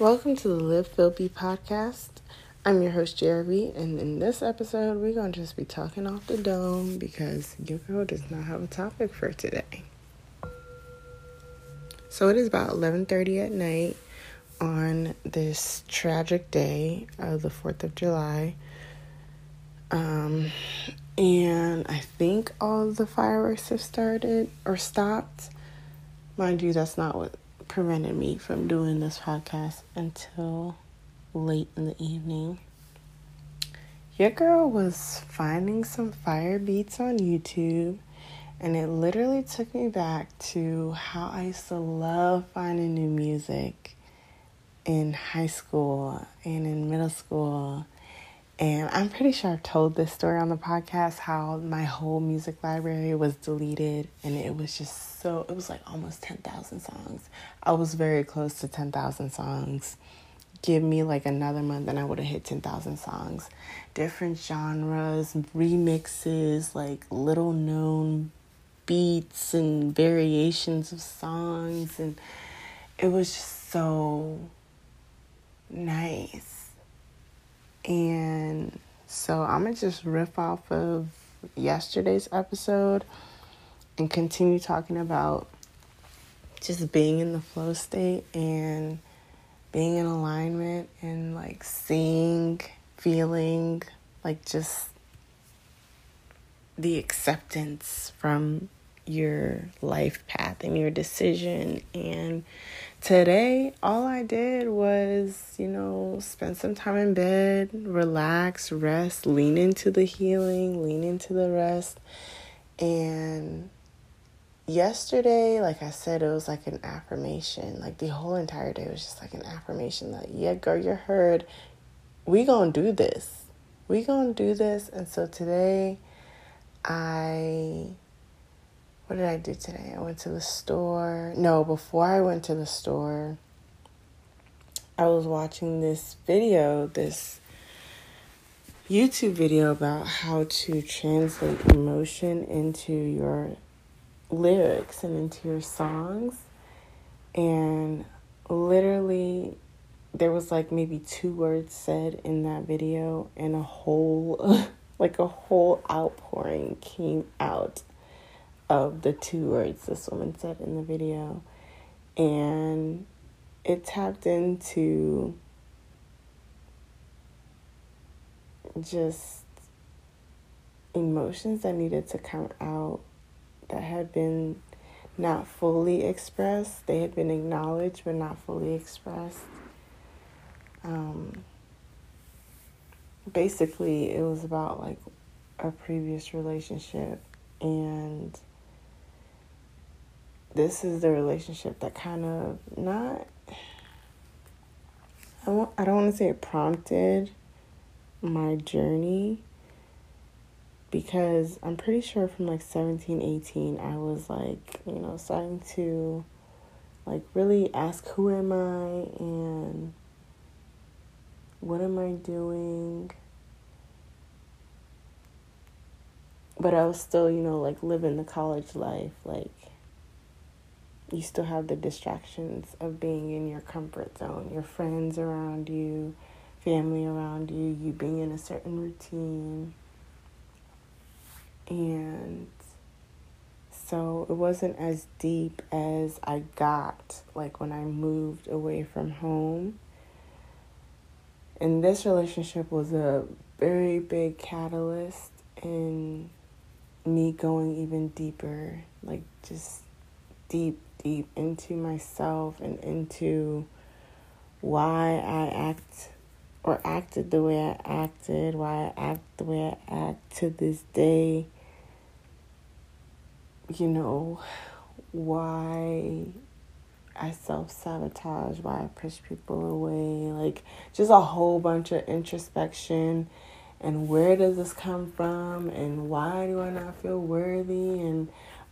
Welcome to the Live Feel Be podcast. I'm your host, Jeremy, and in this episode, we're going to just be talking off the dome because your girl does not have a topic for today. So it is about 11:30 at night on this tragic day of the 4th of July. Um, and I think all the fireworks have started or stopped. Mind you, that's not what prevented me from doing this podcast until late in the evening. Your girl was finding some fire beats on YouTube, and it literally took me back to how I used to love finding new music in high school and in middle school. And I'm pretty sure I've told this story on the podcast how my whole music library was deleted and it was just so it was like almost 10,000 songs. I was very close to 10,000 songs. Give me like another month and I would have hit 10,000 songs. Different genres, remixes, like little known beats and variations of songs. And it was just so nice. And so I'm going to just riff off of yesterday's episode and continue talking about just being in the flow state and being in alignment and like seeing, feeling like just the acceptance from your life path and your decision. And today, all I did was, you know, spend some time in bed, relax, rest, lean into the healing, lean into the rest, and yesterday, like I said, it was like an affirmation. Like the whole entire day was just like an affirmation that, yeah, girl, you're heard. We gonna do this. We gonna do this. And so today, I, what did I do today? I went to the store. No, before I went to the store, I was watching this video, this YouTube video about how to translate emotion into your lyrics and into your songs. And literally, there was like maybe two words said in that video, and a whole, like a whole outpouring came out of the two words this woman said in the video. And it tapped into just emotions that needed to come out that had been not fully expressed. They had been acknowledged but not fully expressed. Um, basically, it was about like a previous relationship, and this is the relationship that kind of not. I, want, I don't want to say it prompted my journey because I'm pretty sure from like 17, 18, I was like, you know, starting to like really ask who am I and what am I doing? But I was still, you know, like living the college life. Like, you still have the distractions of being in your comfort zone, your friends around you, family around you, you being in a certain routine and so it wasn't as deep as I got like when I moved away from home. And this relationship was a very big catalyst in me going even deeper, like just deep, deep into myself and into why I act or acted the way I acted, why I act the way I act to this day. You know, why I self sabotage, why I push people away, like just a whole bunch of introspection. And where does this come from? And why do I not feel worthy? And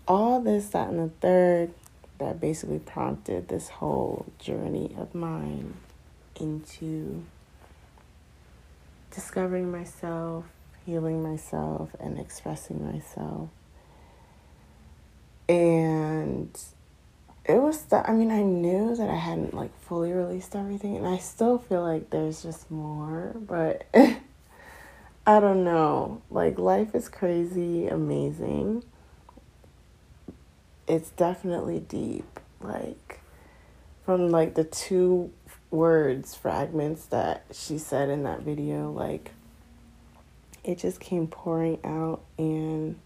all this, that, and the third that basically prompted this whole journey of mine into discovering myself, healing myself, and expressing myself. And it was st- I mean, I knew that I hadn't like fully released everything and I still feel like there's just more, but I don't know. Like life is crazy, amazing. It's definitely deep. Like from like the two words fragments that she said in that video like it just came pouring out and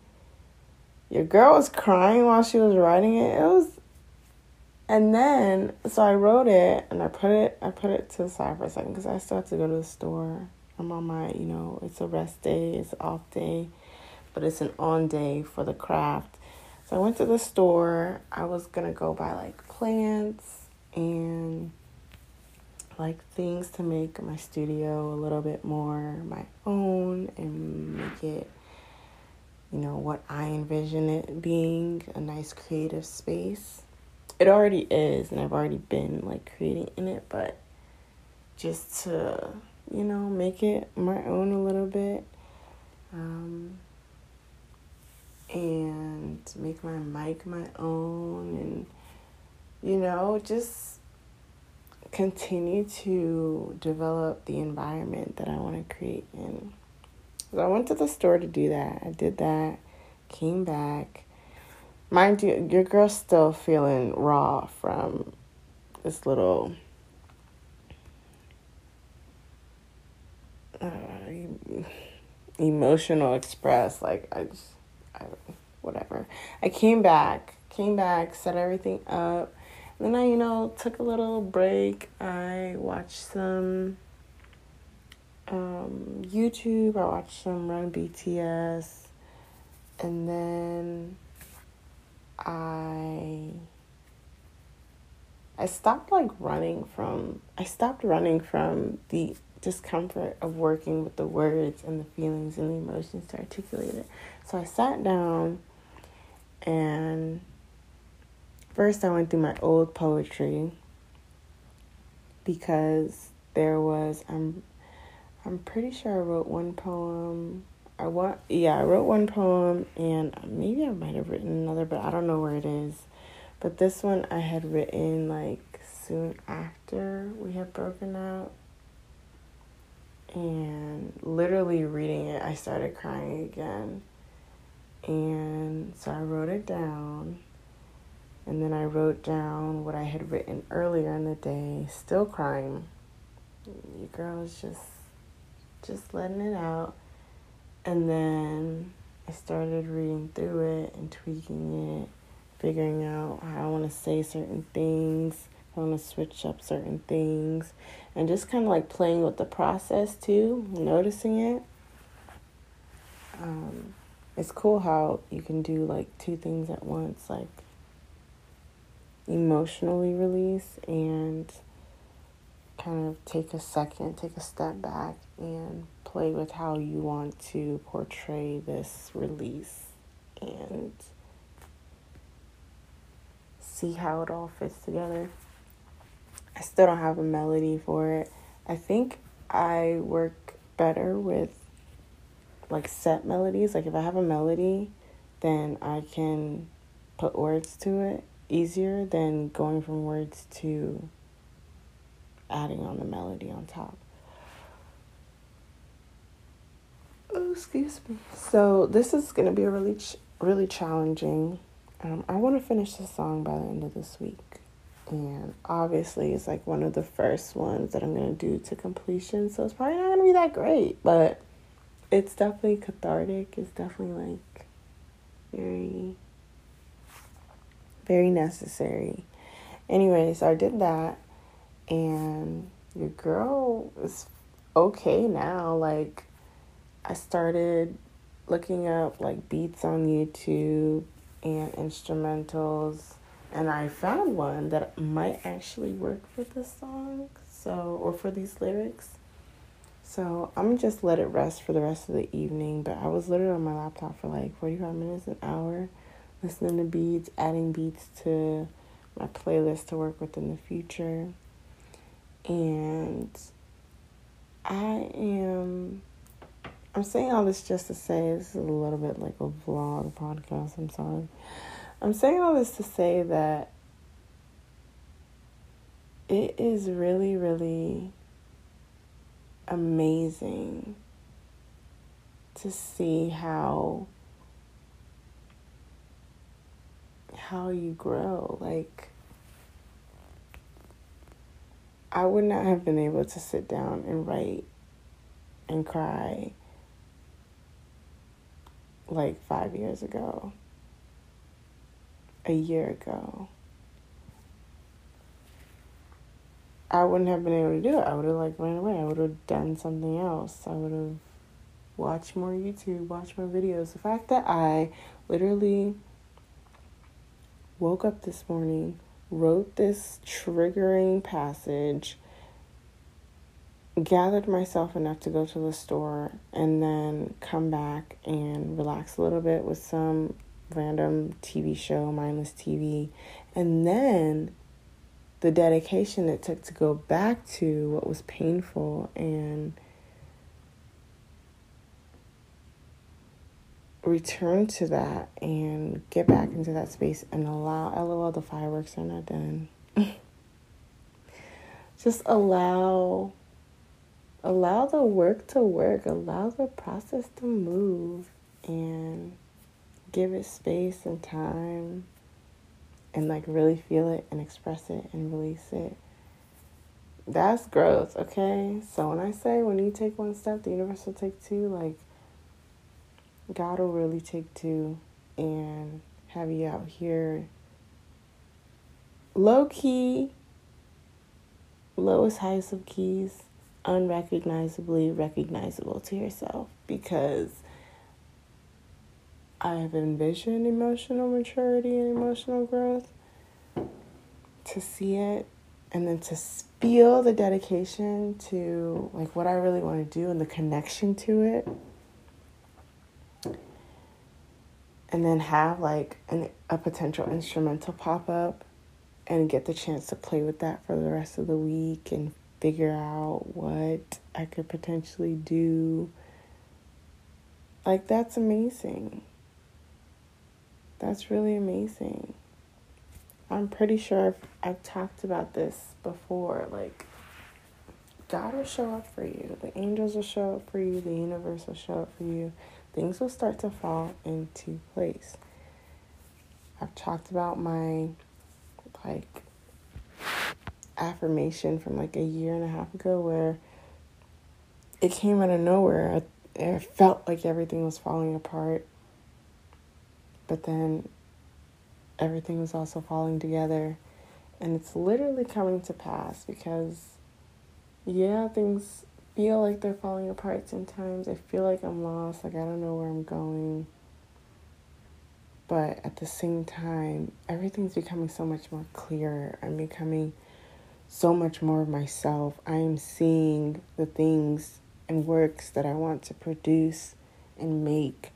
your girl was crying while she was writing it. It was and then so I wrote it and I put it I put it to the side for a second because I still have to go to the store. I'm on my, you know, it's a rest day, it's off day, but it's an on day for the craft. So I went to the store. I was gonna go buy like plants and like things to make my studio a little bit more my own and make it you know what I envision it being a nice creative space. It already is and I've already been like creating in it, but just to, you know, make it my own a little bit. Um, and make my mic my own and you know, just continue to develop the environment that I want to create in. So I went to the store to do that. I did that, came back. Mind you, your girl's still feeling raw from this little uh, emotional express. Like, I just, I, whatever. I came back, came back, set everything up And then I, you know, took a little break. I watched some um, YouTube. I watched some Run BTS. And then I I stopped like running from I stopped running from the discomfort of working with the words and the feelings and the emotions to articulate it. So I sat down and First, I went through my old poetry because there was I'm I'm pretty sure I wrote one poem. I want yeah, I wrote one poem and maybe I might have written another, but I don't know where it is. But this one I had written like soon after we had broken up. And literally reading it, I started crying again. And so I wrote it down and then I wrote down what I had written earlier in the day, still crying. Your girl just just letting it out. And then I started reading through it and tweaking it, figuring out how I want to say certain things, I want to switch up certain things, and just kind of like playing with the process too, noticing it. Um, it's cool how you can do like two things at once, like emotionally release and kind of take a second, take a step back, and play with how you want to portray this release and see how it all fits together. I still don't have a melody for it. I think I work better with like set melodies. Like if I have a melody, then I can put words to it easier than going from words to adding on the melody on top. Oh, excuse me. So this is gonna be a really, really challenging. Um, I want to finish the song by the end of this week, and obviously it's like one of the first ones that I'm gonna do to completion. So it's probably not gonna be that great, but it's definitely cathartic. It's definitely like very very necessary. Anyway, so I did that, and your girl is okay now. Like, I started looking up like beats on YouTube and instrumentals, and I found one that might actually work for this song. So, or for these lyrics. So I'm just let it rest for the rest of the evening. But I was literally on my laptop for like 45 minutes, an hour listening to beats, adding beats to my playlist to work with in the future. And I am I'm saying all this just to say this is a little bit like a vlog podcast, I'm sorry. I'm saying all this to say that it is really, really amazing to see how how you grow. Like I would not have been able to sit down and write and cry like 5 years ago a year ago I wouldn't have been able to do it. I would have like ran away. I would have done something else. I would have watched more YouTube, watched more videos. The fact that I literally woke up this morning, wrote this triggering passage, gathered myself enough to go to the store, and then come back and relax a little bit with some random TV show, mindless TV, and then the dedication it took to go back to what was painful and return to that and get back into that space and allow lol the fireworks are not done. Just allow allow the work to work. Allow the process to move and give it space and time and like really feel it and express it and release it. That's growth, okay? So when I say when you take one step, the universe will take two, like God will really take two and have you out here low key, lowest, highest of keys, unrecognizably recognizable to yourself because I have envisioned emotional maturity and emotional growth. To see it and then to feel the dedication to like what I really want to do and the connection to it. And then have like an, a potential instrumental pop up and get the chance to play with that for the rest of the week and figure out what I could potentially do. Like, that's amazing. That's really amazing. I'm pretty sure I've, I've talked about this before. Like, God will show up for you. The angels will show up for you. The universe will show up for you. Things will start to fall into place. I've talked about my, like, affirmation from like a year and a half ago where it came out of nowhere. I, I felt like everything was falling apart but then everything was also falling together. And it's literally coming to pass because, yeah, things feel like they're falling apart sometimes. I feel like I'm lost, like I don't know where I'm going. But at the same time, everything's becoming so much more clear. I'm becoming so much more of myself. I am seeing the things and works that I want to produce and make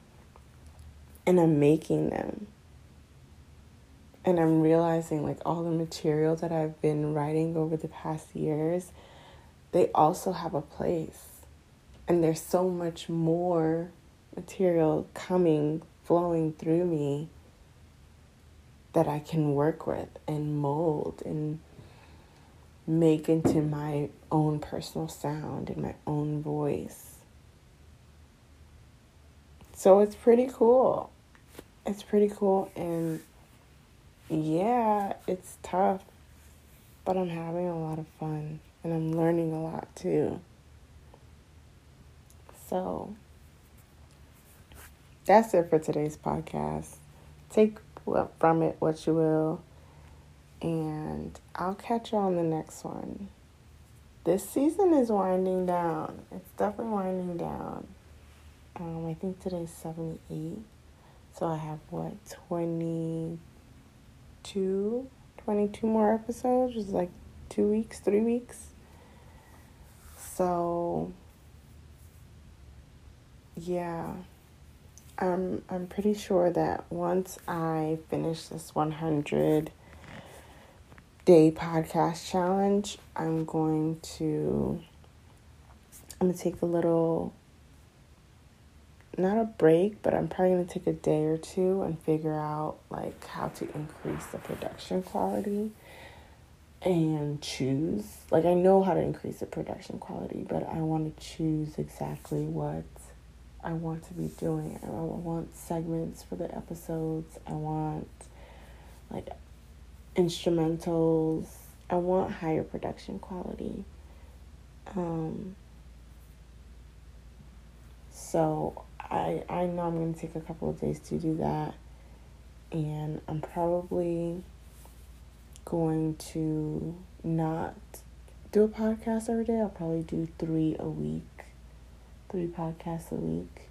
and I'm making them. And I'm realizing like all the material that I've been writing over the past years, they also have a place. And there's so much more material coming, flowing through me that I can work with and mold and make into my own personal sound and my own voice. So it's pretty cool it's pretty cool and yeah, it's tough, but I'm having a lot of fun and I'm learning a lot too. So that's it for today's podcast. Take from it what you will, and I'll catch you on the next one. This season is winding down. It's definitely winding down. Um, I think today's 78. So I have what, 22, 22 more episodes, which is like two weeks, three weeks. So yeah. I'm I'm pretty sure that once I finish this 100 day podcast challenge, I'm going to I'm going to take a little not a break, but I'm probably going to take a day or two and figure out like how to increase the production quality and choose. Like, I know how to increase the production quality, but I want to choose exactly what I want to be doing. I want segments for the episodes. I want, like, instrumentals. I want higher production quality. Um, so I I know I'm gonna take a couple of days to do that, and I'm probably going to not do a podcast every day. I'll probably do three a week, three podcasts a week,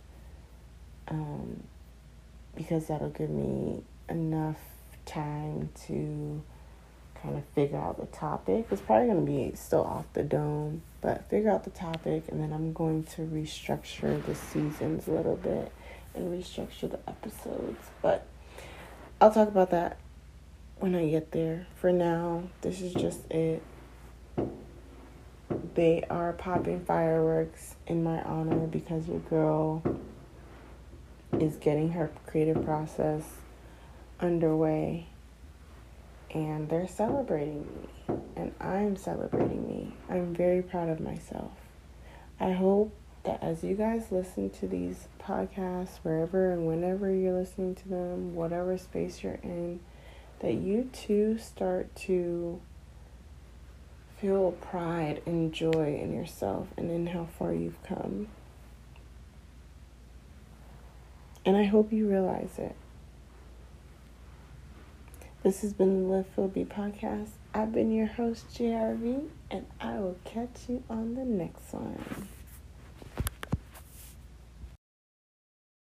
um, because that'll give me enough time to kind of figure out the topic. It's probably to be still off the dome, but figure out the topic, and then I'm going to restructure the seasons a little bit and restructure the episodes. But I'll talk about that when I get there. For now, this is just it. They are popping fireworks in my honor because your girl is getting her creative process underway and they're celebrating me and I'm celebrating me. I'm very proud of myself. I hope that as you guys listen to these podcasts, wherever and whenever you're listening to them, whatever space you're in, that you too start to feel pride and joy in yourself and in how far you've come. And I hope you realize it. This has been the Live Feel Be podcast. I've been your host, JRV, and I will catch you on the next one.